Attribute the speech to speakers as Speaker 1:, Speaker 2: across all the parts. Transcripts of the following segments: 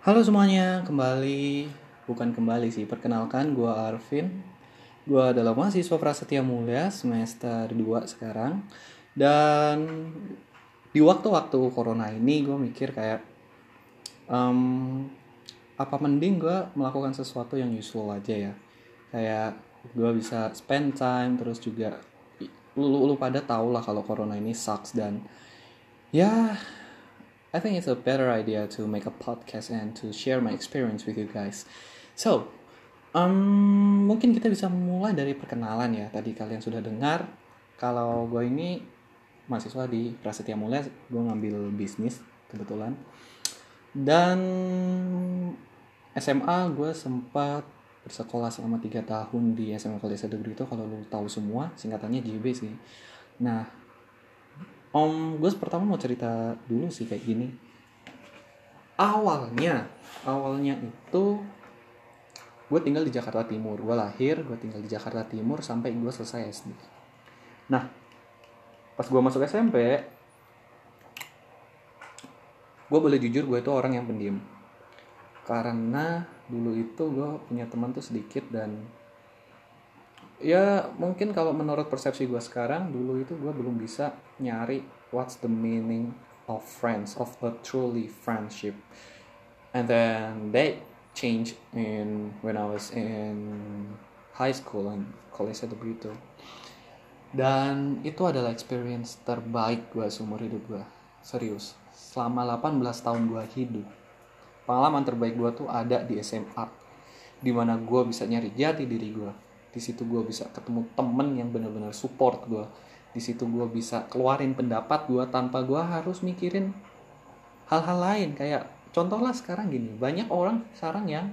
Speaker 1: Halo semuanya, kembali bukan kembali sih, perkenalkan gue Arvin. Gue adalah mahasiswa Prasetya Mulia semester 2 sekarang. Dan di waktu-waktu corona ini gue mikir kayak um, apa mending gue melakukan sesuatu yang useful aja ya. Kayak gue bisa spend time terus juga lu, lu, lu pada tau lah kalau corona ini sucks dan ya I think it's a better idea to make a podcast and to share my experience with you guys. So, um, mungkin kita bisa mulai dari perkenalan ya. Tadi kalian sudah dengar kalau gue ini mahasiswa di Prasetya Mulia, gue ngambil bisnis kebetulan. Dan SMA gue sempat bersekolah selama 3 tahun di SMA Kalisa Degrito kalau lu tahu semua singkatannya JB sih. Nah, Om, gue pertama mau cerita dulu sih kayak gini. Awalnya, awalnya itu gue tinggal di Jakarta Timur. Gue lahir, gue tinggal di Jakarta Timur sampai gue selesai SD. Nah, pas gue masuk SMP, gue boleh jujur gue itu orang yang pendiam. Karena dulu itu gue punya teman tuh sedikit dan ya mungkin kalau menurut persepsi gue sekarang dulu itu gue belum bisa nyari what's the meaning of friends of a truly friendship. And then they change in when I was in high school and college at Brito dan itu adalah experience terbaik gue seumur hidup gue serius. Selama 18 tahun gue hidup pengalaman terbaik gue tuh ada di SMA di mana gue bisa nyari jati diri gue di situ gue bisa ketemu temen yang benar-benar support gue di situ gue bisa keluarin pendapat gue tanpa gue harus mikirin hal-hal lain. Kayak contohlah sekarang gini banyak orang sekarang yang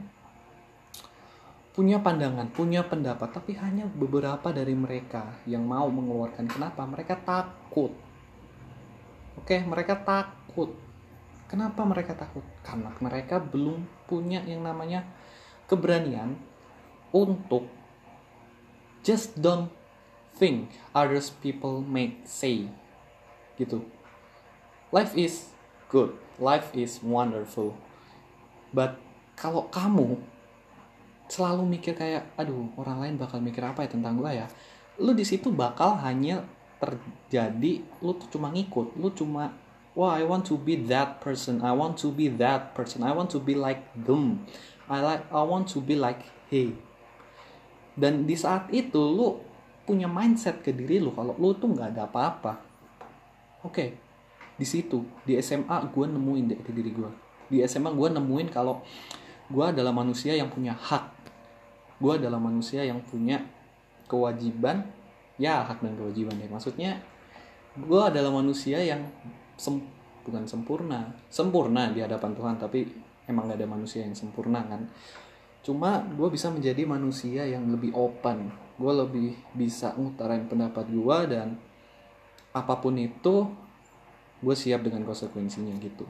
Speaker 1: punya pandangan punya pendapat tapi hanya beberapa dari mereka yang mau mengeluarkan kenapa. Mereka takut. Oke mereka takut. Kenapa mereka takut? Karena mereka belum punya yang namanya keberanian untuk just don't think others people may say gitu. Life is good. Life is wonderful. But kalau kamu selalu mikir kayak aduh orang lain bakal mikir apa ya tentang gue ya? Lu di situ bakal hanya terjadi lu tuh cuma ngikut. Lu cuma wah I want to be that person. I want to be that person. I want to be like them. I like I want to be like he dan di saat itu lu punya mindset ke diri lu kalau lu tuh nggak ada apa-apa. Oke okay. di situ di SMA gue nemuin deh di diri gue di SMA gue nemuin kalau gue adalah manusia yang punya hak. Gue adalah manusia yang punya kewajiban. Ya hak dan kewajiban ya. Maksudnya gue adalah manusia yang sem bukan sempurna. Sempurna di hadapan Tuhan tapi emang gak ada manusia yang sempurna kan cuma gue bisa menjadi manusia yang lebih open. Gue lebih bisa ngutarain pendapat gue dan apa pun itu gue siap dengan konsekuensinya gitu.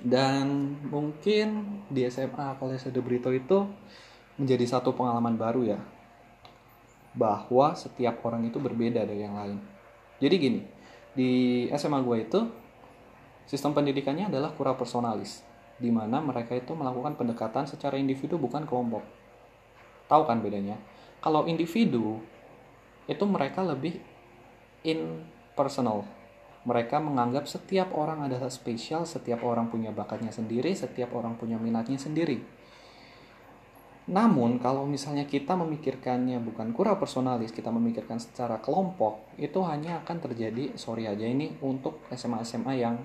Speaker 1: Dan mungkin di SMA Kolese de Brito itu menjadi satu pengalaman baru ya bahwa setiap orang itu berbeda dari yang lain. Jadi gini di SMA gue itu sistem pendidikannya adalah kura personalis di mana mereka itu melakukan pendekatan secara individu bukan kelompok. Tahu kan bedanya? Kalau individu itu mereka lebih impersonal. Mereka menganggap setiap orang adalah spesial, setiap orang punya bakatnya sendiri, setiap orang punya minatnya sendiri. Namun kalau misalnya kita memikirkannya bukan kura personalis, kita memikirkan secara kelompok, itu hanya akan terjadi, sorry aja ini untuk SMA-SMA yang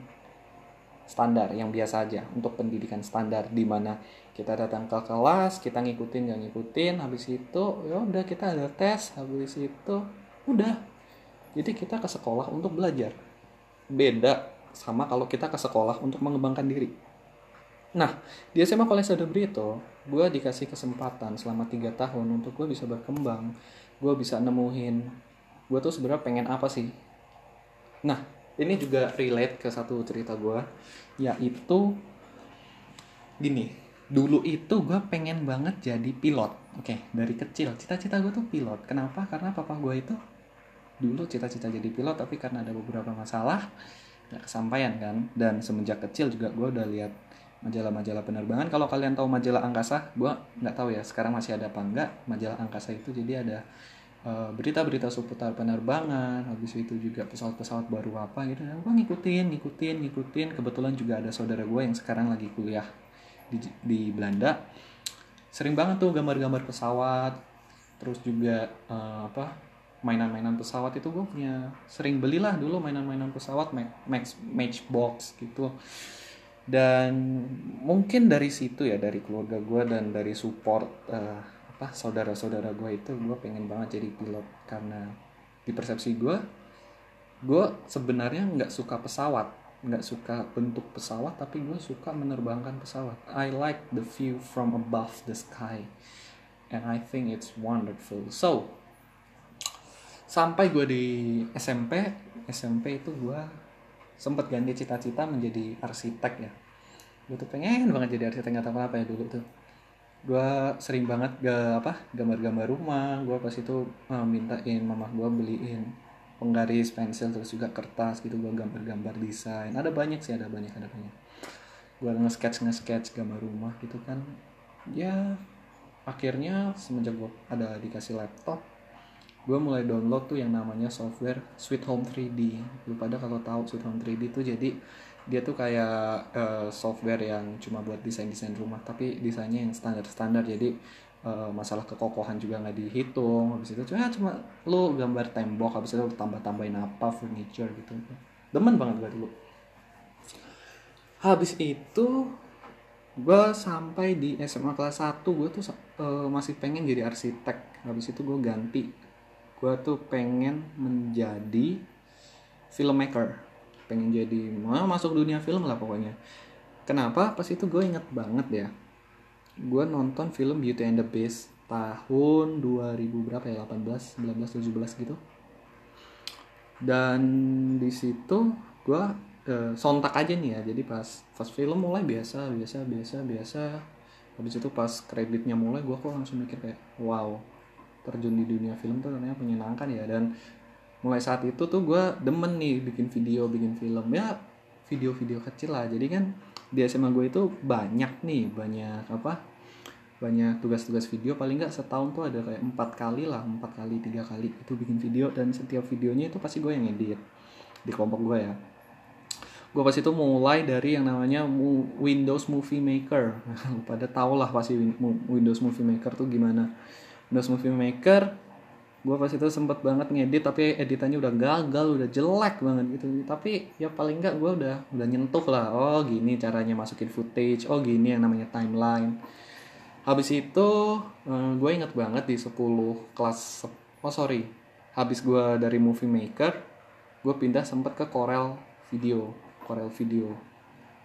Speaker 1: standar yang biasa aja untuk pendidikan standar di mana kita datang ke kelas kita ngikutin yang ngikutin habis itu ya udah kita ada tes habis itu udah. Jadi kita ke sekolah untuk belajar. Beda sama kalau kita ke sekolah untuk mengembangkan diri. Nah di SMA Kolese de Brito gue dikasih kesempatan selama tiga tahun untuk gue bisa berkembang gue bisa nemuin gue tuh sebenarnya pengen apa sih? Nah ini juga relate ke satu cerita gue yaitu gini dulu itu gue pengen banget jadi pilot oke dari kecil. Cita-cita gue tuh pilot. Kenapa? Karena papa gue itu dulu cita-cita jadi pilot tapi karena ada beberapa masalah nggak kesampaian kan? Dan semenjak kecil juga gue udah lihat majalah-majalah penerbangan. Kalau kalian tahu majalah angkasa gue nggak tahu ya sekarang masih ada apa enggak majalah angkasa itu jadi ada berita-berita seputar penerbangan habis itu juga pesawat-pesawat baru apa gitu. Nah, gue ngikutin ngikutin ngikutin. Kebetulan juga ada saudara gue yang sekarang lagi kuliah di, di Belanda. Sering banget tuh gambar-gambar pesawat terus juga uh, apa mainan-mainan pesawat itu gue punya. Sering belilah dulu mainan-mainan pesawat max matchbox gitu. Dan mungkin dari situ ya dari keluarga gue dan dari support uh, apa saudara-saudara gue itu gue pengen banget jadi pilot. Karena di persepsi gue gue sebenarnya nggak suka pesawat. Nggak suka bentuk pesawat tapi gue suka menerbangkan pesawat. I like the view from above the sky. And I think it's wonderful. So sampai gue di SMP SMP itu gue sempat ganti cita-cita menjadi arsitek ya. Gue tuh pengen banget jadi arsitek nggak tahu apa ya dulu tuh gue sering banget gak apa gambar-gambar rumah. Gue pas itu uh, mintain mama gue beliin penggaris pensil terus juga kertas gitu. Gue gambar-gambar desain. Ada banyak sih ada banyak ada banyak. Gue nge-sketch nge-sketch gambar rumah gitu kan. Ya akhirnya semenjak gue ada dikasih laptop gue mulai download tuh yang namanya software Sweet Home 3D lu pada kalau tahu Sweet Home 3D tuh jadi dia tuh kayak uh, software yang cuma buat desain desain rumah tapi desainnya yang standar standar jadi uh, masalah kekokohan juga nggak dihitung. Habis itu cuma cuma lu gambar tembok habis itu tambah tambahin apa furniture gitu. Demen banget gue dulu. Habis itu gue sampai di SMA kelas 1 gue tuh uh, masih pengen jadi arsitek. Habis itu gue ganti. Gue tuh pengen menjadi filmmaker pengen jadi mau masuk dunia film lah pokoknya. Kenapa? Pas itu gue inget banget ya. Gue nonton film Beauty and the Beast tahun 2000 berapa ya? 18 19 17 gitu. Dan di situ gue eh, sontak aja nih ya. Jadi pas pas film mulai biasa biasa biasa biasa. Habis itu pas kreditnya mulai gue kok langsung mikir kayak wow terjun di dunia film tuh ternyata menyenangkan ya. Dan mulai saat itu tuh gue demen nih bikin video bikin film. Ya video-video kecil lah. Jadi kan di SMA gue itu banyak nih banyak apa banyak tugas-tugas video. Paling nggak setahun tuh ada kayak empat kali lah empat kali tiga kali itu bikin video. Dan setiap videonya itu pasti gue yang edit di kelompok gue ya. Gue pas itu mulai dari yang namanya Windows Movie Maker. Pada tau lah pasti Windows Movie Maker tuh gimana. Windows Movie Maker gue pas itu sempet banget ngedit tapi editannya udah gagal udah jelek banget gitu. Tapi ya paling nggak gue udah udah nyentuh lah. Oh gini caranya masukin footage. Oh gini yang namanya timeline. Habis itu uh, gue inget banget di 10 kelas oh sorry. Habis gue dari movie maker gue pindah sempet ke Corel video Corel video.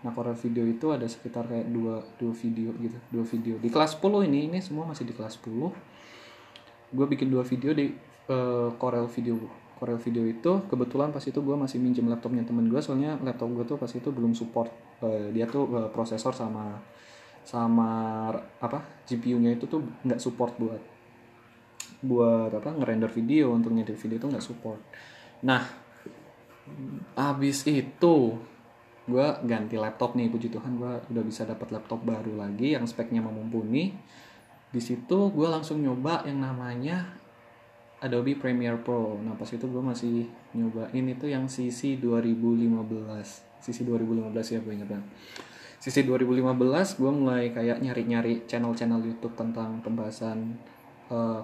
Speaker 1: Nah Corel video itu ada sekitar kayak dua dua video gitu dua video. Di kelas 10 ini ini semua masih di kelas 10 gue bikin dua video di uh, Corel Video. Corel Video itu kebetulan pas itu gue masih minjem laptopnya temen gue soalnya laptop gue tuh pas itu belum support uh, dia tuh uh, prosesor sama sama apa GPU-nya itu tuh nggak support buat buat apa ngerender video untuk ngedit video itu nggak support. Nah abis itu gue ganti laptop nih puji Tuhan gue udah bisa dapat laptop baru lagi yang speknya memumpuni di situ gue langsung nyoba yang namanya Adobe Premiere Pro. Nah pas itu gue masih nyobain itu yang CC 2015 CC 2015 ya gue inget banget. CC 2015 gue mulai kayak nyari-nyari channel-channel YouTube tentang pembahasan uh,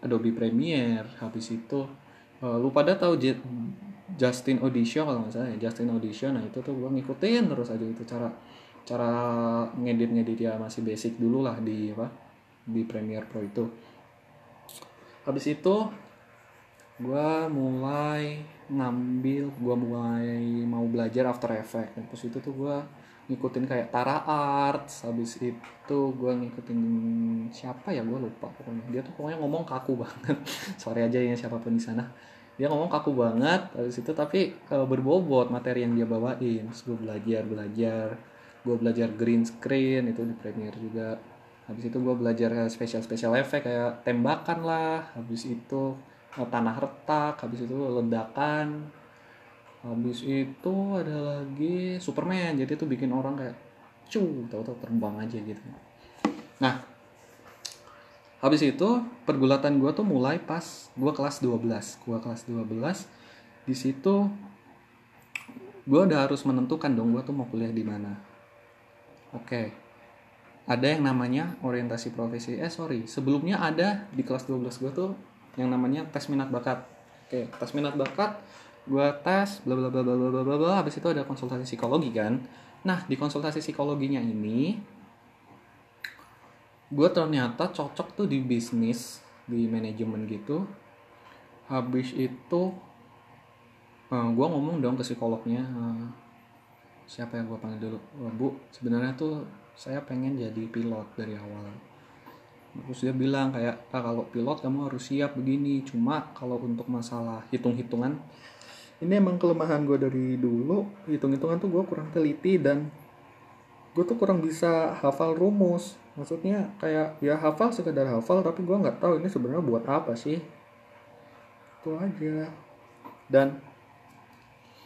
Speaker 1: Adobe Premiere. Habis itu uh, lu pada tahu Justin Audition kalau nggak salah ya Justin Audition. Nah itu tuh gue ngikutin terus aja itu cara cara ngedit ngedit ya masih basic dulu lah di apa di Premiere Pro itu. Habis itu gue mulai ngambil gue mulai mau belajar After Effects. Dan pas itu tuh gue ngikutin kayak Tara Arts habis itu gue ngikutin siapa ya gue lupa pokoknya. Dia tuh pokoknya ngomong kaku banget. Sorry aja ya siapa pun di sana. Dia ngomong kaku banget habis itu tapi uh, berbobot materi yang dia bawain. Terus gue belajar belajar. Gue belajar green screen itu di Premiere juga habis itu gue belajar spesial spesial efek kayak tembakan lah habis itu eh, tanah retak habis itu ledakan habis itu ada lagi Superman. Jadi itu bikin orang kayak cu tahu-tahu terbang aja gitu. Nah habis itu pergulatan gue tuh mulai pas gue kelas 12 gue kelas 12 di situ gue udah harus menentukan dong gue tuh mau kuliah di mana. Oke ada yang namanya orientasi profesi. Eh sorry. Sebelumnya ada di kelas 12 gue tuh yang namanya tes minat bakat. Oke tes minat bakat gue tes bla bla bla bla bla bla bla habis itu ada konsultasi psikologi kan? Nah di konsultasi psikologinya ini gue ternyata cocok tuh di bisnis di manajemen gitu. Habis itu uh, eh, gue ngomong dong ke psikolognya uh, siapa yang gue panggil dulu? Oh, bu sebenarnya tuh saya pengen jadi pilot dari awal. Terus dia bilang kayak ah, kalau pilot kamu harus siap begini. Cuma kalau untuk masalah hitung-hitungan ini emang kelemahan gue dari dulu. Hitung-hitungan tuh gue kurang teliti dan gue tuh kurang bisa hafal rumus. Maksudnya kayak ya hafal sekedar hafal tapi gue nggak tahu ini sebenarnya buat apa sih. Itu aja. Dan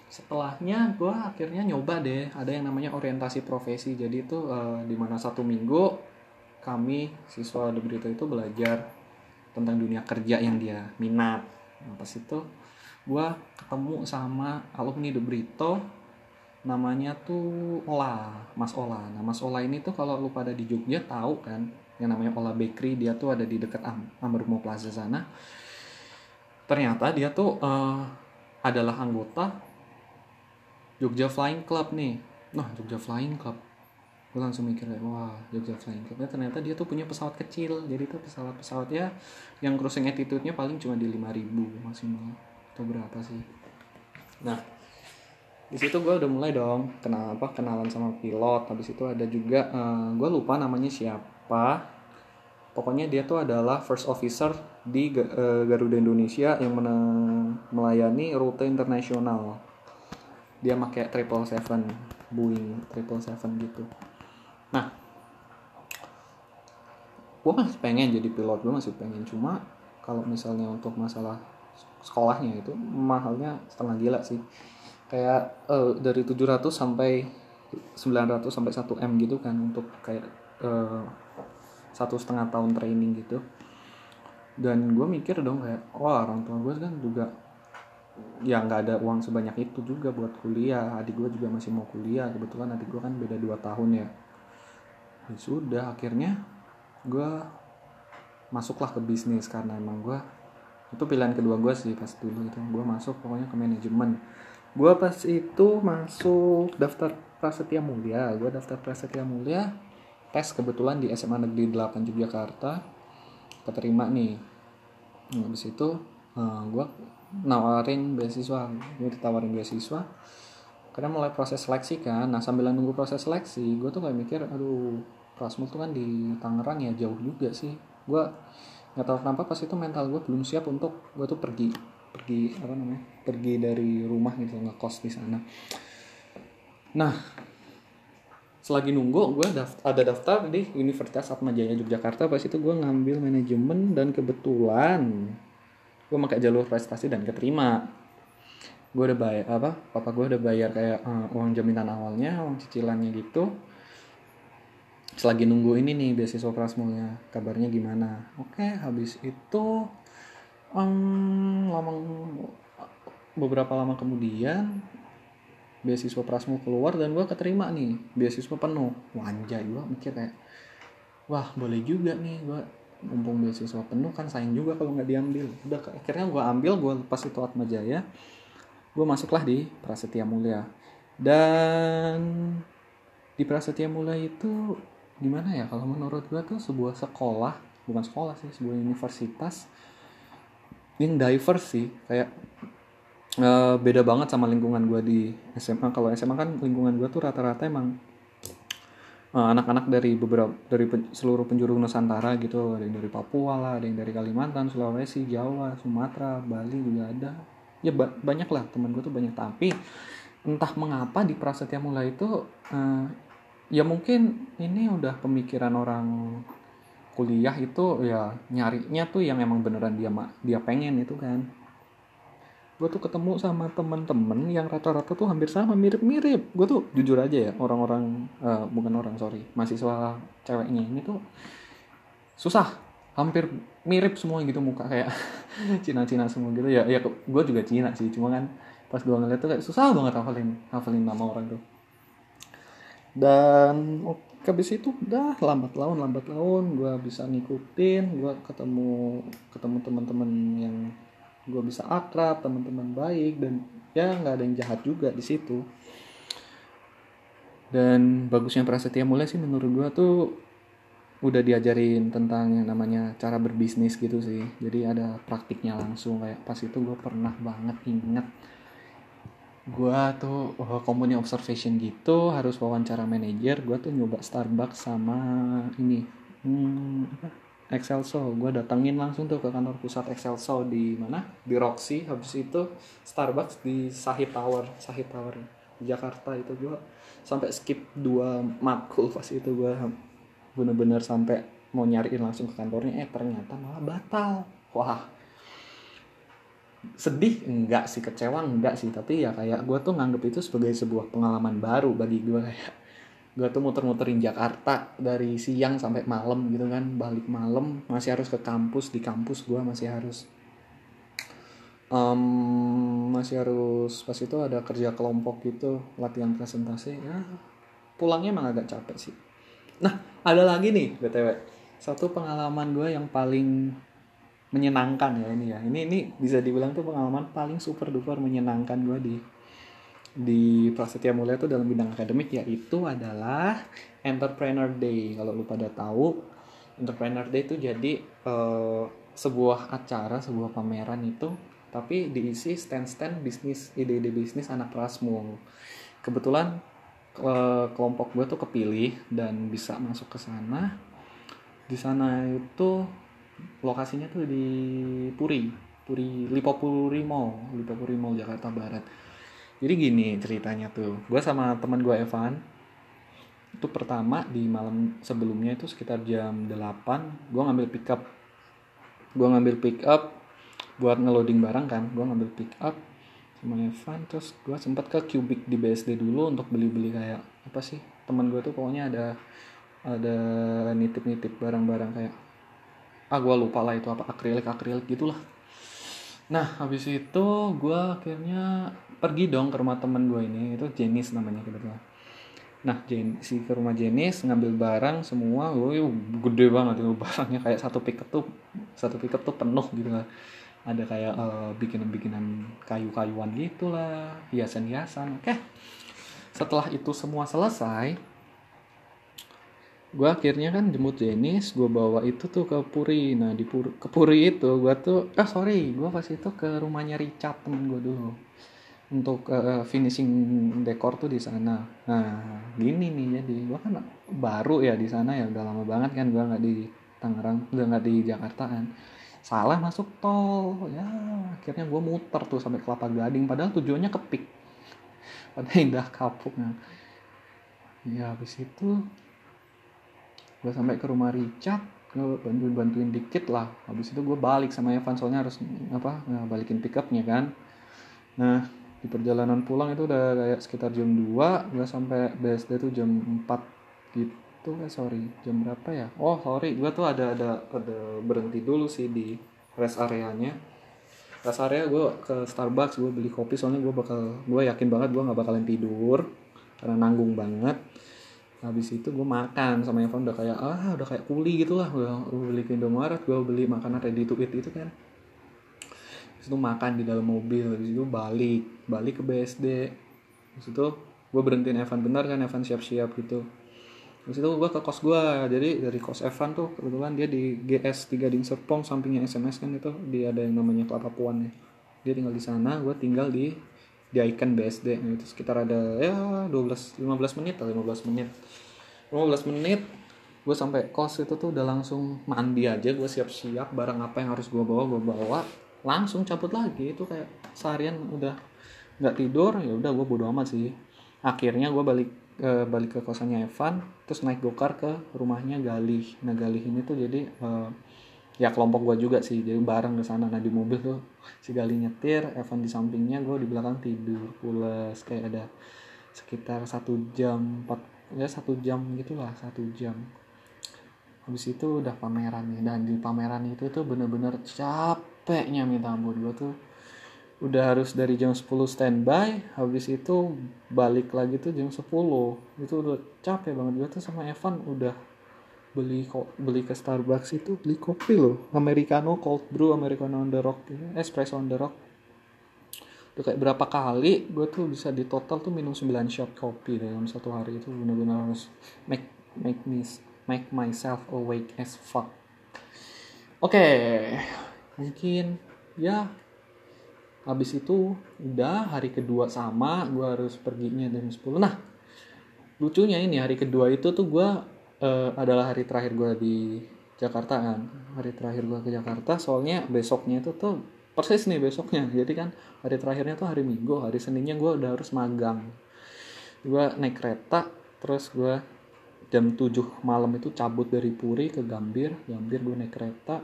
Speaker 1: setelahnya gue akhirnya nyoba deh. Ada yang namanya orientasi profesi. Jadi itu uh, di mana satu minggu kami siswa The itu belajar tentang dunia kerja yang dia minat. Nah, pas itu gue ketemu sama alumni The Brito. Namanya tuh Ola Mas Ola. Nah Mas Ola ini tuh kalau lu pada di Jogja tahu kan yang namanya Ola Bakery dia tuh ada di dekat Am Amrumo Plaza sana. Ternyata dia tuh uh, adalah anggota Jogja Flying Club nih. Nah Jogja Flying Club. Gue langsung mikir wah Jogja Flying Club. Ya ternyata dia tuh punya pesawat kecil. Jadi tuh pesawat-pesawatnya yang cruising attitude-nya paling cuma di 5000 maksimal. Atau berapa sih. Nah di situ gue udah mulai dong kenal apa kenalan sama pilot. Habis itu ada juga uh, eh, gue lupa namanya siapa. Pokoknya dia tuh adalah first officer di uh, Garuda Indonesia yang melayani rute internasional dia pakai triple seven Boeing triple seven gitu. Nah gue masih pengen jadi pilot gue masih pengen. Cuma kalau misalnya untuk masalah sekolahnya itu mahalnya setengah gila sih. Kayak uh, dari 700 sampai 900 sampai 1 m gitu kan untuk kayak uh, satu setengah tahun training gitu. Dan gue mikir dong kayak wah orang tua gue kan juga ya nggak ada uang sebanyak itu juga buat kuliah. Adik gue juga masih mau kuliah. Kebetulan adik gue kan beda 2 tahun ya. Ya sudah akhirnya gue masuklah ke bisnis karena emang gue itu pilihan kedua gue sih pas dulu itu. Gue masuk pokoknya ke manajemen. Gue pas itu masuk daftar prasetya mulia. Gue daftar prasetya mulia tes kebetulan di SMA Negeri 8 Yogyakarta. Keterima nih. Nah, habis itu eh, gue nawarin beasiswa gue ditawarin beasiswa. Karena mulai proses seleksi kan. Nah sambil nunggu proses seleksi gue tuh kayak mikir aduh Prasmul tuh kan di Tangerang ya jauh juga sih. Gue nggak tahu kenapa pas itu mental gue belum siap untuk gue tuh pergi pergi apa namanya pergi dari rumah gitu ngekos di sana. Nah selagi nunggu gue daft ada daftar di Universitas Atmajaya Yogyakarta. Pas itu gue ngambil manajemen dan kebetulan gue pakai jalur prestasi dan keterima. Gue udah bayar apa papa gue udah bayar kayak uh, uang jaminan awalnya uang cicilannya gitu. Selagi nunggu ini nih beasiswa Prasmulnya kabarnya gimana? Oke habis itu um, lama beberapa lama kemudian beasiswa Prasmul keluar dan gue keterima nih beasiswa penuh. Wanja gue mikir kayak wah boleh juga nih gue mumpung beasiswa penuh kan sayang juga kalau nggak diambil. Udah akhirnya gue ambil gue lepas itu Atma Jaya gue masuklah di Prasetya Mulia. Dan di Prasetya Mulia itu gimana ya kalau menurut gue tuh sebuah sekolah bukan sekolah sih sebuah universitas yang diverse sih. Kayak uh, beda banget sama lingkungan gue di SMA kalau SMA kan lingkungan gue tuh rata-rata emang anak-anak dari beberapa dari pen, seluruh penjuru Nusantara gitu ada yang dari Papua lah ada yang dari Kalimantan Sulawesi Jawa Sumatera Bali juga ada. Ya ba banyak lah teman gue tuh banyak. Tapi entah mengapa di Prasetya Mula itu uh, ya mungkin ini udah pemikiran orang kuliah itu ya nyarinya tuh yang emang beneran dia dia pengen itu kan gue tuh ketemu sama temen-temen yang rata-rata tuh hampir sama mirip-mirip. Gue tuh jujur aja ya orang-orang uh, bukan orang sorry mahasiswa ceweknya ini tuh susah hampir mirip semua gitu muka kayak Cina-Cina semua gitu. Ya ya gue juga Cina sih cuma kan pas gue ngeliat tuh kayak susah banget hafalin hafalin nama orang tuh. Dan habis itu udah lambat laun lambat laun gue bisa ngikutin gue ketemu ketemu teman-teman yang gue bisa akrab teman-teman baik dan ya nggak ada yang jahat juga di situ. Dan bagusnya prasetya mulai sih menurut gue tuh udah diajarin tentang yang namanya cara berbisnis gitu sih. Jadi ada praktiknya langsung kayak pas itu gue pernah banget inget gue tuh oh, company observation gitu harus wawancara manajer gue tuh nyoba Starbucks sama ini hmm, Excelso gue datengin langsung tuh ke kantor pusat Excelso di mana? Di Roxy. Habis itu Starbucks di Sahid Tower. Sahid Tower di Jakarta itu. Gue sampai skip dua makul pas itu. Gue bener-bener sampai mau nyariin langsung ke kantornya. Eh ternyata malah batal. Wah. Sedih. Enggak sih. Kecewa. Enggak sih. Tapi ya kayak gue tuh nganggep itu sebagai sebuah pengalaman baru bagi gue kayak gue tuh muter-muterin Jakarta dari siang sampai malam gitu kan. Balik malam masih harus ke kampus. Di kampus gue masih harus um, masih harus pas itu ada kerja kelompok gitu latihan presentasi. Ya pulangnya emang agak capek sih. Nah ada lagi nih btw satu pengalaman gue yang paling menyenangkan ya ini ya. Ini ini bisa dibilang tuh pengalaman paling super duper menyenangkan gue di di Prasetya Mulia itu dalam bidang akademik yaitu adalah Entrepreneur Day. Kalau lu pada tahu, Entrepreneur Day itu jadi uh, sebuah acara, sebuah pameran itu tapi diisi stand-stand bisnis, ide-ide bisnis anak Prasmul. Kebetulan uh, kelompok gue tuh kepilih dan bisa masuk ke sana. Di sana itu lokasinya tuh di Puri, Puri Lipopuri Mall, Lipopuri Mall Jakarta Barat jadi gini ceritanya tuh gue sama teman gue Evan itu pertama di malam sebelumnya itu sekitar jam 8 gue ngambil pick up gue ngambil pick up buat ngeloading barang kan gue ngambil pick up sama Evan terus gue sempat ke Cubic di BSD dulu untuk beli-beli kayak apa sih teman gue tuh pokoknya ada ada nitip-nitip barang-barang kayak ah gue lupa lah itu apa akrilik akrilik gitulah. Nah habis itu gue akhirnya pergi dong ke rumah temen gue ini itu Jenis namanya kebetulan. Nah Jen, si ke rumah Jenis ngambil barang semua gue gede banget itu barangnya kayak satu pickup tuh satu pickup tuh penuh gitu lah. Ada kayak uh, bikinan-bikinan kayu-kayuan gitulah hiasan-hiasan. Oke. Setelah itu semua selesai gue akhirnya kan jemput Jenis gue bawa itu tuh ke Puri. Nah di Puri, ke Puri itu gue tuh ah sorry gue pas itu ke rumahnya Richard temen gue dulu untuk uh, finishing dekor tuh di sana. Nah, gini nih jadi gua kan baru ya di sana ya udah lama banget kan gua nggak di Tangerang, udah nggak di Jakarta kan. Salah masuk tol. Ya, akhirnya gua muter tuh sampai Kelapa Gading padahal tujuannya ke Pik. Pada indah kapuk nah. Ya habis itu gua sampai ke rumah Richard gue bantuin bantuin dikit lah habis itu gue balik sama Evan soalnya harus apa balikin pickupnya kan nah di perjalanan pulang itu udah kayak sekitar jam 2 gue sampai BSD tuh jam 4 gitu eh sorry jam berapa ya? Oh sorry gue tuh ada ada ada berhenti dulu sih di rest areanya. Rest area gue ke Starbucks gue beli kopi soalnya gue bakal gue yakin banget gue nggak bakalan tidur karena nanggung banget. Habis itu gue makan sama Evan udah kayak ah udah kayak kuli gitu lah gue, beli ke Indomaret gue beli makanan ready to eat itu kan itu makan di dalam mobil habis itu balik balik ke BSD habis itu gue berhentiin Evan benar kan Evan siap-siap gitu Terus itu gue ke kos gue, jadi dari kos Evan tuh kebetulan dia di GS 3 di Serpong sampingnya SMS kan itu dia ada yang namanya Kelapa Puan ya. Dia tinggal di sana, gue tinggal di di Icon BSD nah, itu sekitar ada ya 12 15 menit atau 15 menit. 15 menit gue sampai kos itu tuh udah langsung mandi aja gue siap-siap barang apa yang harus gue bawa gue bawa langsung cabut lagi. Itu kayak seharian udah nggak tidur ya udah gue bodo amat sih. Akhirnya gue balik e, balik ke kosannya Evan terus naik gokar ke rumahnya Galih. Nah Galih ini tuh jadi e, ya kelompok gue juga sih. Jadi bareng ke sana. Nah di mobil tuh si Gali nyetir Evan di sampingnya gue di belakang tidur pulas. Kayak ada sekitar satu jam empat ya satu jam gitulah satu jam. Habis itu udah pameran nih. Dan di pameran itu tuh bener-bener capeknya minta ampun. Gue tuh udah harus dari jam 10 standby habis itu balik lagi tuh jam 10 itu udah capek banget. Gue tuh sama Evan udah beli beli ke Starbucks itu beli kopi loh. Americano cold brew americano on the rock espresso on the rock. Udah kayak berapa kali gue tuh bisa di total tuh minum 9 shot kopi dalam satu hari. Itu benar-benar harus make make me make myself awake as fuck. Oke. Mungkin. Ya. Habis itu udah hari kedua sama gue harus perginya jam 10 nah lucunya ini hari kedua itu tuh gue uh, adalah hari terakhir gue di Jakarta kan. Hari terakhir gue ke Jakarta soalnya besoknya itu tuh persis nih besoknya. Jadi kan hari terakhirnya tuh hari Minggu hari Seninnya gue udah harus magang. Gue naik kereta terus gue jam 7 malam itu cabut dari Puri ke Gambir. Gambir gue naik kereta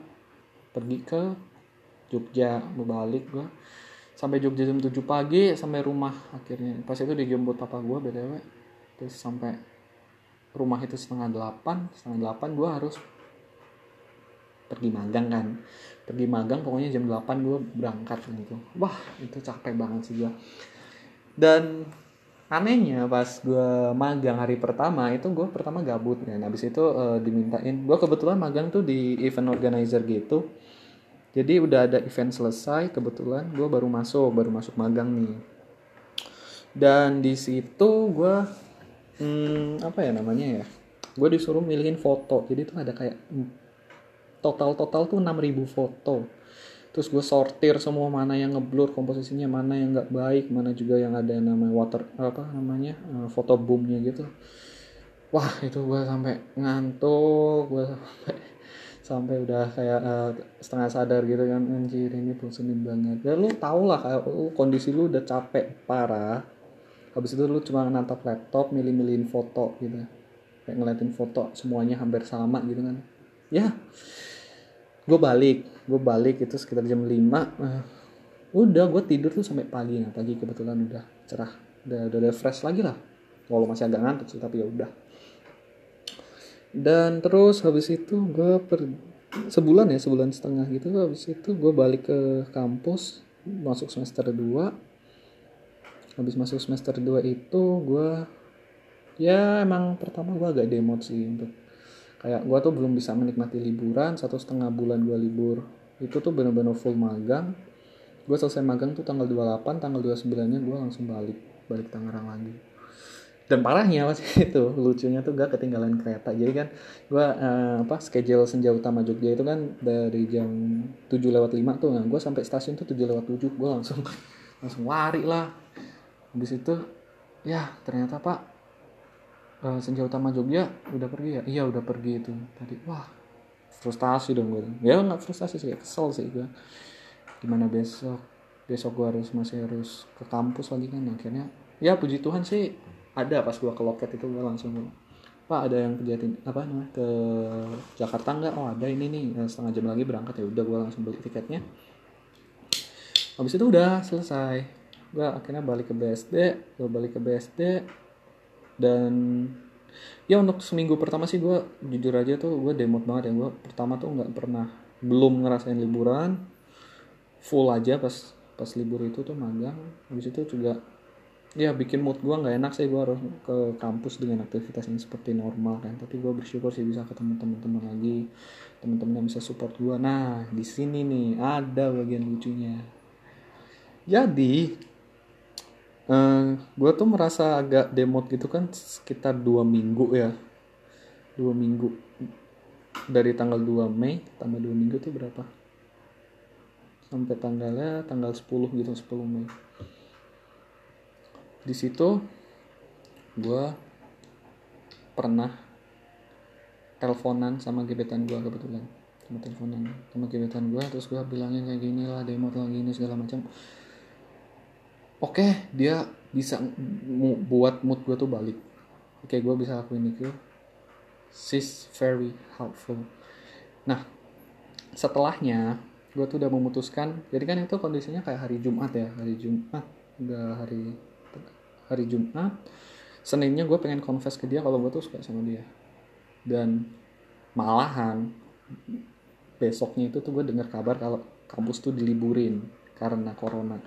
Speaker 1: pergi ke Jogja balik gue sampai Jogja jam 7 pagi sampai rumah akhirnya. Pas itu dijemput papa gue btw terus sampai rumah itu setengah delapan setengah delapan gue harus pergi magang kan. Pergi magang pokoknya jam delapan gue berangkat gitu wah itu capek banget sih gue dan anehnya pas gue magang hari pertama itu gue pertama gabut kan. Habis itu uh, dimintain gue kebetulan magang tuh di event organizer gitu jadi udah ada event selesai kebetulan gue baru masuk baru masuk magang nih. Dan di situ gue hmm, apa ya namanya ya gue disuruh milihin foto. Jadi tuh ada kayak total total tuh 6000 foto. Terus gue sortir semua mana yang ngeblur komposisinya mana yang nggak baik mana juga yang ada yang namanya water apa namanya uh, foto boomnya gitu. Wah itu gue sampai ngantuk gue sampai sampai udah kayak uh, setengah sadar gitu kan anjir ini bosenin banget. Dan lu tau lah kayak uh, kondisi lu udah capek parah. Habis itu lu cuma nantap laptop milih-milihin foto gitu. Kayak ngeliatin foto semuanya hampir sama gitu kan. Ya gue balik gue balik itu sekitar jam 5 uh, udah gue tidur tuh sampai pagi. Nah pagi kebetulan udah cerah udah udah, udah fresh lagi lah. Walau masih agak ngantuk sih tapi ya udah dan terus habis itu gue per sebulan ya sebulan setengah gitu habis itu gue balik ke kampus masuk semester 2 habis masuk semester 2 itu gue ya emang pertama gue agak demot sih untuk kayak gue tuh belum bisa menikmati liburan satu setengah bulan gue libur. Itu tuh bener-bener full magang. Gue selesai magang tuh tanggal 28 tanggal 29 nya gue langsung balik balik Tangerang lagi dan parahnya pas itu lucunya tuh gak ketinggalan kereta. Jadi kan gue uh, apa schedule senja utama Jogja itu kan dari jam 7 lewat 5 tuh. Nah gue sampai stasiun tuh 7 lewat 7 gue langsung langsung lari lah. Habis itu ya ternyata pak uh, senja utama Jogja udah pergi ya? Iya udah pergi itu tadi. Wah frustasi dong gue ya nggak frustasi sih kesel sih gue gimana besok? Besok gue harus masih harus ke kampus lagi kan? Akhirnya ya puji Tuhan sih ada pas gue ke loket itu gue langsung pak ada yang ke apa namanya ke Jakarta nggak? Oh ada ini nih. Setengah jam lagi berangkat ya udah gue langsung beli tiketnya. Habis itu udah selesai. Gue akhirnya balik ke BSD gue balik ke BSD dan ya untuk seminggu pertama sih gue jujur aja tuh gue demot banget ya. Gue pertama tuh nggak pernah belum ngerasain liburan. Full aja pas pas libur itu tuh magang. Habis itu juga ya bikin mood gue nggak enak sih gue harus ke kampus dengan aktivitas yang seperti normal kan. Tapi gue bersyukur sih bisa ketemu teman-teman lagi teman-teman yang bisa support gue nah di sini nih ada bagian lucunya. Jadi uh, eh, gue tuh merasa agak demot gitu kan sekitar dua minggu ya. Dua minggu. Dari tanggal 2 Mei tambah dua minggu tuh berapa? Sampai tanggalnya tanggal 10 gitu 10 Mei di situ gue pernah teleponan sama gebetan gue kebetulan. Sama teleponan sama gebetan gue terus gue bilangnya kayak gini lah demot lagi ini segala macam. Oke okay, dia bisa buat mood gue tuh balik. Oke okay, gue bisa lakuin itu. She's very helpful. Nah setelahnya gue tuh udah memutuskan. Jadi kan itu kondisinya kayak hari Jumat ya hari Jumat udah hari hari Jumat Seninnya gue pengen confess ke dia kalau gue tuh suka sama dia. Dan malahan besoknya itu tuh gue dengar kabar kalau kampus tuh diliburin karena corona.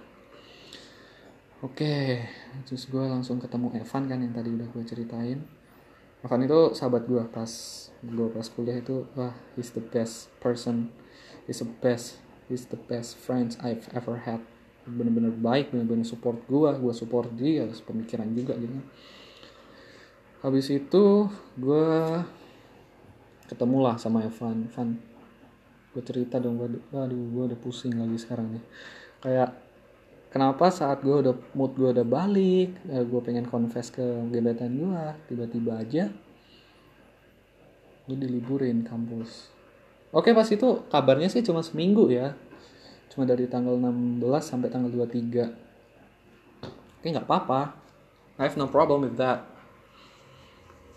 Speaker 1: Oke terus gue langsung ketemu Evan kan yang tadi udah gue ceritain. Evan itu sahabat gue pas gue pas kuliah itu wah he's the best person he's the best he's the best friends I've ever had bener-bener baik bener-bener support gue gue support dia pemikiran juga gitu habis itu gue ketemu lah sama Evan. Evan gue cerita dong waduh, waduh gue udah pusing lagi sekarang nih. Kayak kenapa saat gue udah mood gue udah balik eh, gue pengen confess ke gebetan gue tiba-tiba aja gue diliburin kampus. Oke pas itu kabarnya sih cuma seminggu ya cuma dari tanggal 16 sampai tanggal 23 oke nggak apa-apa. I have no problem with that.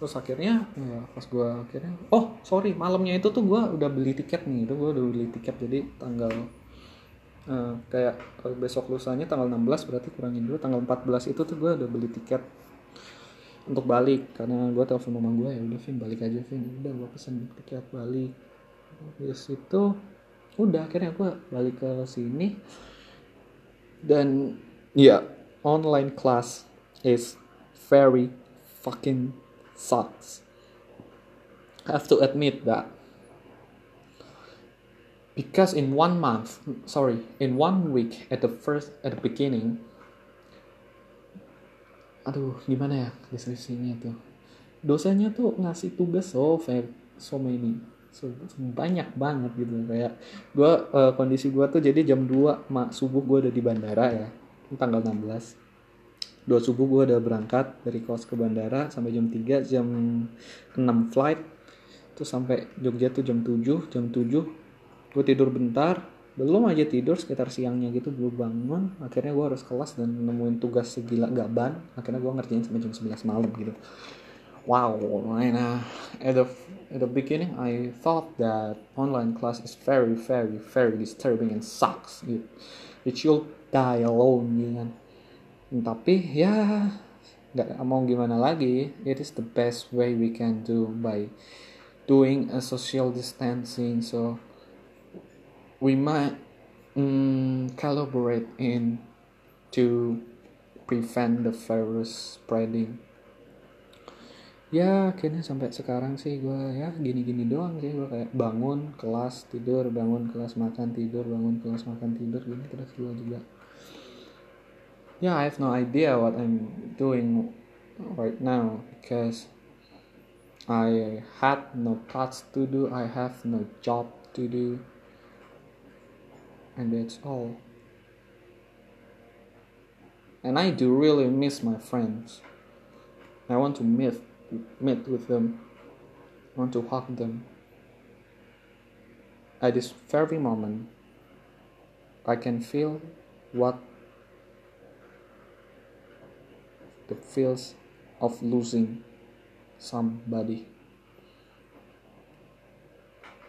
Speaker 1: Terus akhirnya ya pas gue akhirnya oh sorry malamnya itu tuh gue udah beli tiket nih itu gue udah beli tiket. Jadi tanggal uh, kayak besok lusanya tanggal 16 berarti kurangin dulu tanggal 14 itu tuh gue udah beli tiket untuk balik. Karena gue telepon mama gue ya udah Vin balik aja Vin. Udah gue pesen tiket balik. Terus itu udah akhirnya gue balik ke sini dan ya yeah, online class is very fucking sucks. I have to admit that. Because in one month, sorry, in one week at the first at the beginning, aduh gimana ya deskripsinya tuh dosanya tuh ngasih tugas so fair so many banyak banget gitu. Kayak gue uh, kondisi gue tuh jadi jam 2 mak subuh gue udah di bandara ya. Tanggal 16 dua subuh gue udah berangkat dari kos ke bandara sampai jam 3 jam 6 flight. Terus sampai Jogja tuh jam 7 jam 7 gue tidur bentar. Belum aja tidur sekitar siangnya gitu gue bangun. Akhirnya gue harus kelas dan nemuin tugas segila gaban. Akhirnya gue ngerjain sampai jam 11 malam gitu wow and uh, at the at the beginning I thought that online class is very very very disturbing and sucks. Should die alone gitu kan tapi ya nggak mau gimana lagi. It is the best way we can do by doing a social distancing. So we might um, collaborate in to prevent the virus spreading ya akhirnya sampai sekarang sih gue ya gini-gini doang sih. Gue kayak bangun kelas tidur bangun kelas makan tidur bangun kelas makan tidur gini terus gue juga. Yeah i have no idea what i'm doing right now because i had no thoughts to do i have no job to do and that's all. And i do really miss my friends. I want to meet meet with them want to hug them at this very moment i can feel what the feels of losing somebody.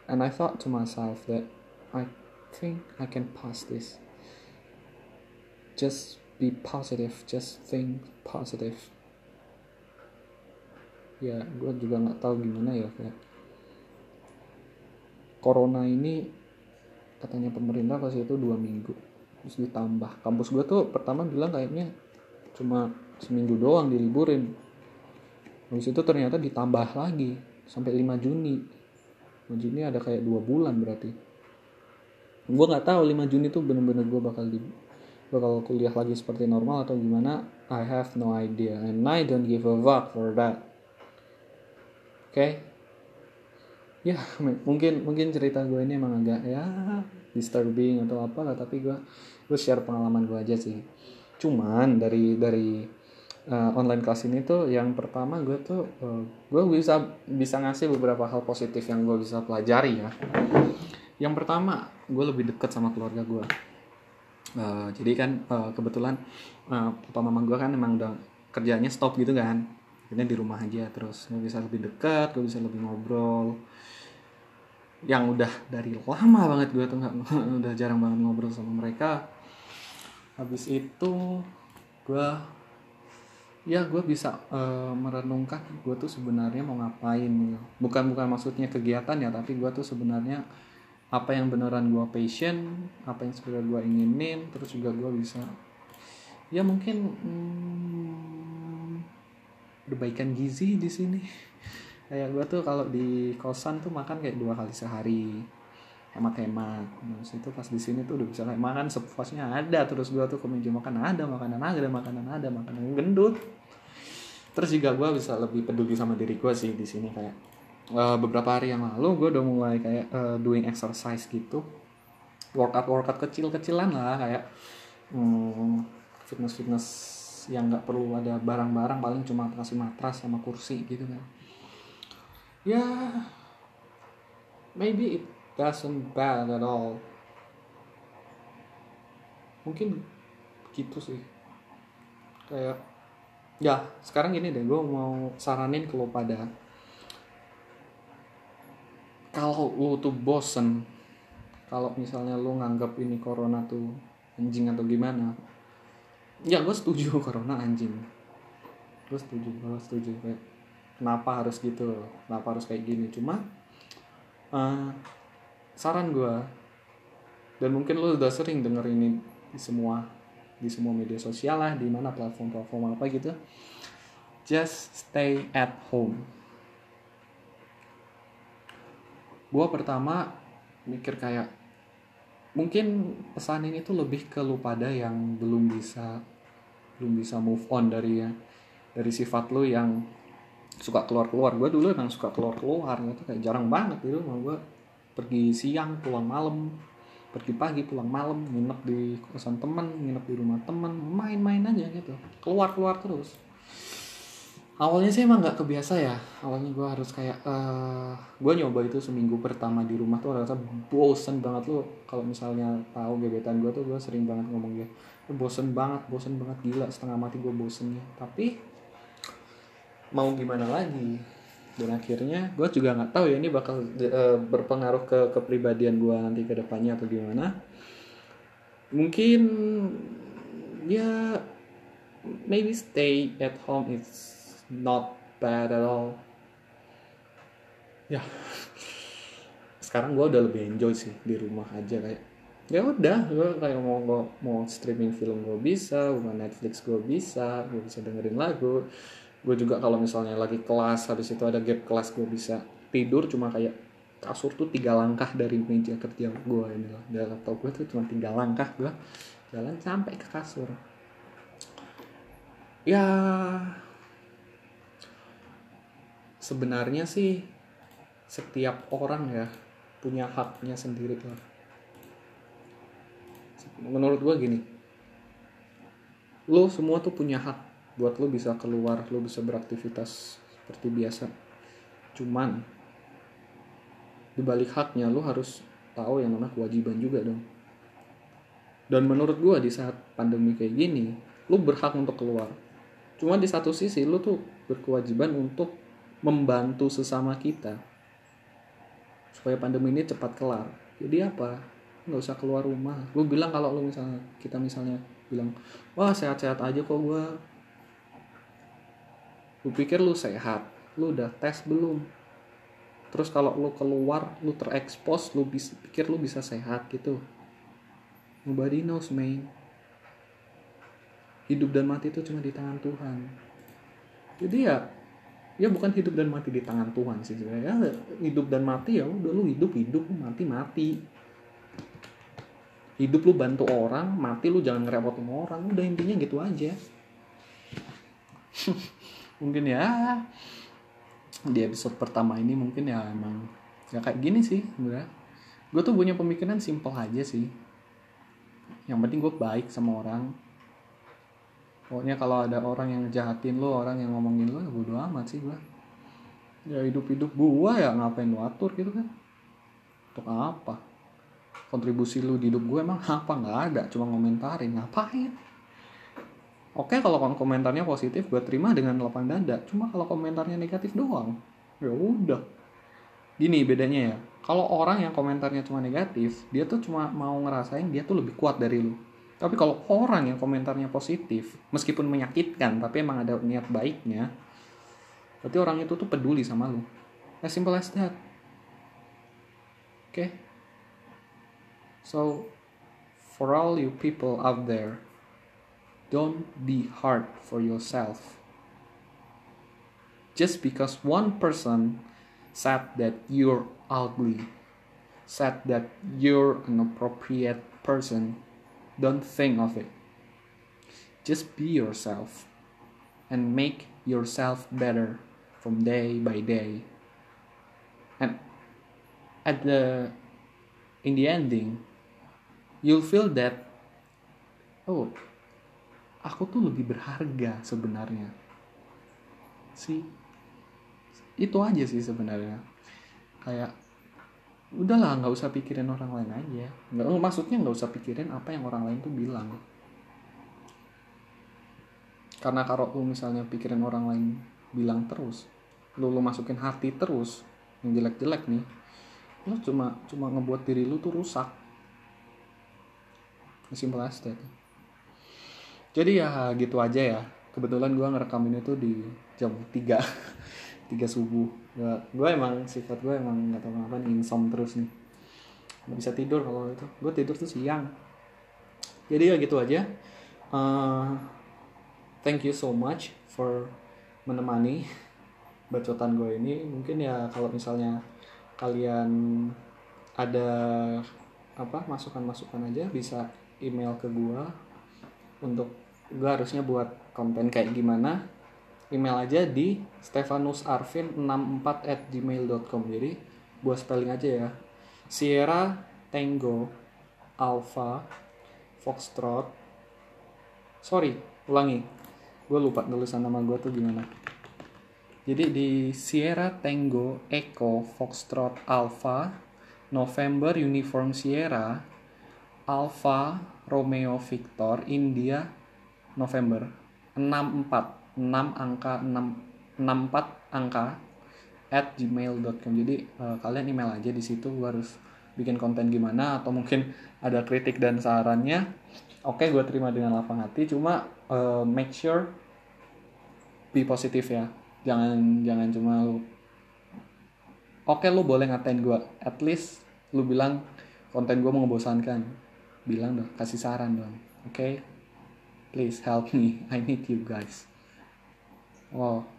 Speaker 1: And I thought to myself that I think I can pass this. Just be positive, just think positive. Ya, gue juga nggak tahu gimana ya kayak corona ini katanya pemerintah kasih itu dua minggu. Terus ditambah. Kampus gue tuh pertama bilang kayaknya cuma seminggu doang diliburin. Habis itu ternyata ditambah lagi sampai 5 Juni. 5 Juni ada kayak dua bulan berarti. Gue nggak tahu 5 Juni tuh bener-bener gue bakal di bakal kuliah lagi seperti normal atau gimana. I have no idea and I don't give a fuck for that okay? ya mungkin mungkin cerita gue ini emang agak ya disturbing atau apa tapi gue gue share pengalaman gue aja sih. Cuman dari dari uh, online kelas ini tuh yang pertama gue tuh uh, gue bisa bisa ngasih beberapa hal positif yang gue bisa pelajari ya. Yang pertama gue lebih dekat sama keluarga gue uh, jadi kan uh, kebetulan uh, papa mama gue kan emang udah kerjanya stop gitu kan akhirnya di rumah aja terus gue bisa lebih dekat gue bisa lebih ngobrol yang udah dari lama banget gue tuh nggak udah jarang banget ngobrol sama mereka habis itu gue ya gue bisa uh, merenungkan gue tuh sebenarnya mau ngapain gitu. bukan bukan maksudnya kegiatan ya tapi gue tuh sebenarnya apa yang beneran gue passion apa yang sebenarnya gue inginin terus juga gue bisa ya mungkin hmm, berbaikan gizi di sini. Kayak gue tuh kalau di kosan tuh makan kayak dua kali sehari. Hemat-hemat. Terus itu pas di sini tuh udah bisa kayak makan sepuasnya ada. Terus gue tuh ke meja makan ada makanan ada makanan ada makanan gendut. Terus juga gue bisa lebih peduli sama diri gue sih di sini kayak uh, beberapa hari yang lalu gue udah mulai kayak uh, doing exercise gitu. Workout workout kecil kecilan lah kayak hmm, fitness fitness yang nggak perlu ada barang-barang paling cuma kasih matras sama kursi gitu kan. Ya maybe it doesn't bad at all. Mungkin gitu sih. Kayak ya sekarang gini deh gue mau saranin ke lo pada. Kalau lu tuh bosen kalau misalnya lu nganggap ini corona tuh anjing atau gimana ya gue setuju corona anjing. Gue setuju gue setuju. Kayak kenapa harus gitu? Kenapa harus kayak gini? Cuma uh, saran gue dan mungkin lu udah sering denger ini di semua di semua media sosial lah di mana platform-platform apa gitu just stay at home. Gue pertama mikir kayak mungkin pesan ini tuh lebih ke lu pada yang belum bisa belum bisa move on dari ya dari sifat lu yang suka keluar keluar gue dulu emang suka keluar keluar gitu kayak jarang banget gitu. Mau gue pergi siang pulang malam pergi pagi pulang malam nginep di kosan temen nginep di rumah temen main-main aja gitu. Keluar keluar terus awalnya sih emang nggak kebiasa ya. Awalnya gue harus kayak uh, eh, gue nyoba itu seminggu pertama di rumah tuh rasa bosen banget lo. Kalau misalnya tahu gebetan gue tuh gue sering banget ngomong dia bosen banget bosen banget gila setengah mati gue bosennya tapi mau gimana lagi? Dan akhirnya gue juga nggak tahu ya ini bakal uh, berpengaruh ke kepribadian gue nanti ke depannya atau gimana. Mungkin ya maybe stay at home is not bad at all. Ya. Sekarang gue udah lebih enjoy sih di rumah aja kayak ya udah gue kayak mau mau, mau streaming film gue bisa mau Netflix gue bisa gue bisa dengerin lagu. Gue juga kalau misalnya lagi kelas habis itu ada gap kelas gue bisa tidur cuma kayak kasur tuh tiga langkah dari meja kerja gue ini lah. Dan laptop gue tuh cuma tiga langkah gue jalan sampai ke kasur. Ya sebenarnya sih setiap orang ya punya haknya sendiri lah menurut gue gini lo semua tuh punya hak buat lo bisa keluar lo bisa beraktivitas seperti biasa. Cuman dibalik haknya lo harus tahu yang namanya kewajiban juga dong. Dan menurut gue di saat pandemi kayak gini lo berhak untuk keluar. Cuma di satu sisi lo tuh berkewajiban untuk membantu sesama kita supaya pandemi ini cepat kelar. Jadi apa? Nggak usah keluar rumah. Gue bilang kalau lo misalnya kita misalnya bilang wah sehat-sehat aja kok gue lu pikir lu sehat? Lu udah tes belum? Terus kalau lu keluar lu terekspos lu pikir lu bisa sehat gitu. Nobody knows man. Hidup dan mati itu cuma di tangan Tuhan. Jadi ya ya bukan hidup dan mati di tangan Tuhan sih sebenarnya. Ya, hidup dan mati ya udah lu hidup hidup mati mati. Hidup lu bantu orang mati lu jangan ngerepotin orang. Udah intinya gitu aja. Mungkin ya di episode pertama ini mungkin ya emang ya kayak gini sih sebenarnya. Gue tuh punya pemikiran simpel aja sih. Yang penting gue baik sama orang pokoknya kalau ada orang yang jahatin lo orang yang ngomongin lo ya bodo amat sih gua. Ya hidup hidup gua ya ngapain lo atur gitu kan? Untuk apa? Kontribusi lu di hidup gue emang apa? Nggak ada cuma ngomentarin. Ngapain? Oke kalau komentarnya positif gue terima dengan lapang dada. Cuma kalau komentarnya negatif doang ya udah. Gini bedanya ya kalau orang yang komentarnya cuma negatif dia tuh cuma mau ngerasain dia tuh lebih kuat dari lu tapi kalau orang yang komentarnya positif meskipun menyakitkan tapi emang ada niat baiknya berarti orang itu tuh peduli sama lu. As simple as that. Oke okay? so for all you people out there don't be hard for yourself. Just because one person said that you're ugly, said that you're an appropriate person, don't think of it. Just be yourself and make yourself better from day by day. And at the in the ending, you'll feel that oh, aku tuh lebih berharga sebenarnya. See, itu aja sih sebenarnya kayak udahlah nggak usah pikirin orang lain aja. Nggak oh, maksudnya nggak usah pikirin apa yang orang lain tuh bilang. Karena kalau lu misalnya pikirin orang lain bilang terus lu lu masukin hati terus yang jelek-jelek nih lu cuma cuma ngebuat diri lu tuh rusak. Simple as that. Jadi ya gitu aja ya. Kebetulan gue ngerekam ini tuh di jam 3 tiga subuh gue emang sifat gue emang nggak tahu kenapa nih insom terus nih. Nggak bisa tidur kalau itu. Gue tidur tuh siang. Jadi ya gitu aja. Uh, thank you so much for menemani bacotan gue ini. Mungkin ya kalau misalnya kalian ada apa masukan-masukan aja bisa email ke gue untuk gue harusnya buat konten kayak gimana email aja di stefanusarvin64 at gmail.com jadi buat spelling aja ya. Sierra Tango Alpha Foxtrot. Sorry ulangi. Gue lupa tulisan nama gue tuh gimana. Jadi di Sierra Tango Echo Foxtrot Alpha November Uniform Sierra Alpha Romeo Victor India November 64 6 angka 6 64 angka at gmail.com jadi uh, kalian email aja di situ harus bikin konten gimana atau mungkin ada kritik dan sarannya. Oke okay, gue terima dengan lapang hati. Cuma uh, make sure be positif ya. Jangan jangan cuma lu. Oke okay, lu boleh ngatain gue at least lu bilang konten gue ngebosankan bilang dong kasih saran dong. Oke? Okay? please help me. I need you guys Wow.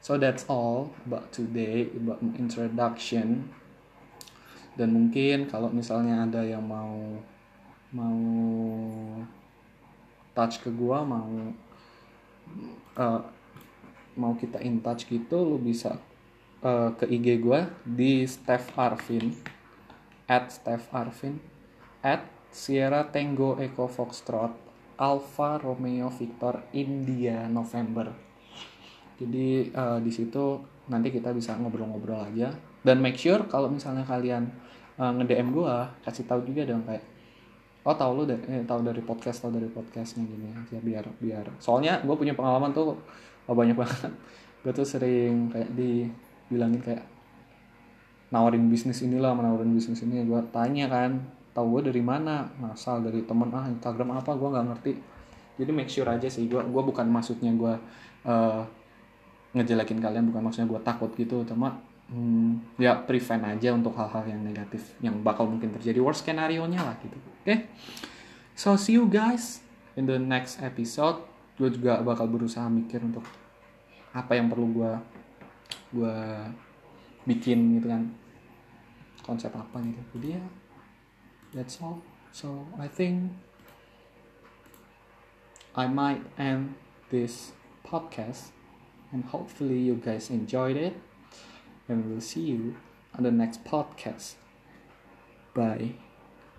Speaker 1: So that's all about today about introduction. Dan mungkin kalau misalnya ada yang mau mau touch ke gua mau uh, mau kita in touch gitu lu bisa uh, ke IG gua di Steph Arvin at Steph Arvin at Sierra Tango Echo Foxtrot Alpha Romeo Victor India November jadi uh, di situ nanti kita bisa ngobrol-ngobrol aja. Dan make sure kalau misalnya kalian uh, eh, nge DM gue kasih tahu juga dong kayak oh tahu lu dari eh, tahu dari podcast tahu dari podcastnya gini aja biar biar. Soalnya gue punya pengalaman tuh oh, banyak banget. Gue tuh sering kayak dibilangin kayak nawarin bisnis inilah menawarin bisnis ini. Gue tanya kan tahu gue dari mana? Asal dari temen ah Instagram apa? Gue nggak ngerti. Jadi make sure aja sih gue gue bukan maksudnya gue uh, ngejelekin kalian bukan maksudnya gue takut gitu cuma hmm, ya prevent aja untuk hal-hal yang negatif yang bakal mungkin terjadi. Worst scenario nya lah gitu. Oke? Okay? so see you guys in the next episode. Gue juga bakal berusaha mikir untuk apa yang perlu gue gue bikin gitu kan. Konsep apa gitu. Jadi ya that's all. So I think I might end this podcast and hopefully you guys enjoyed it. And we'll see you on the next podcast. Bye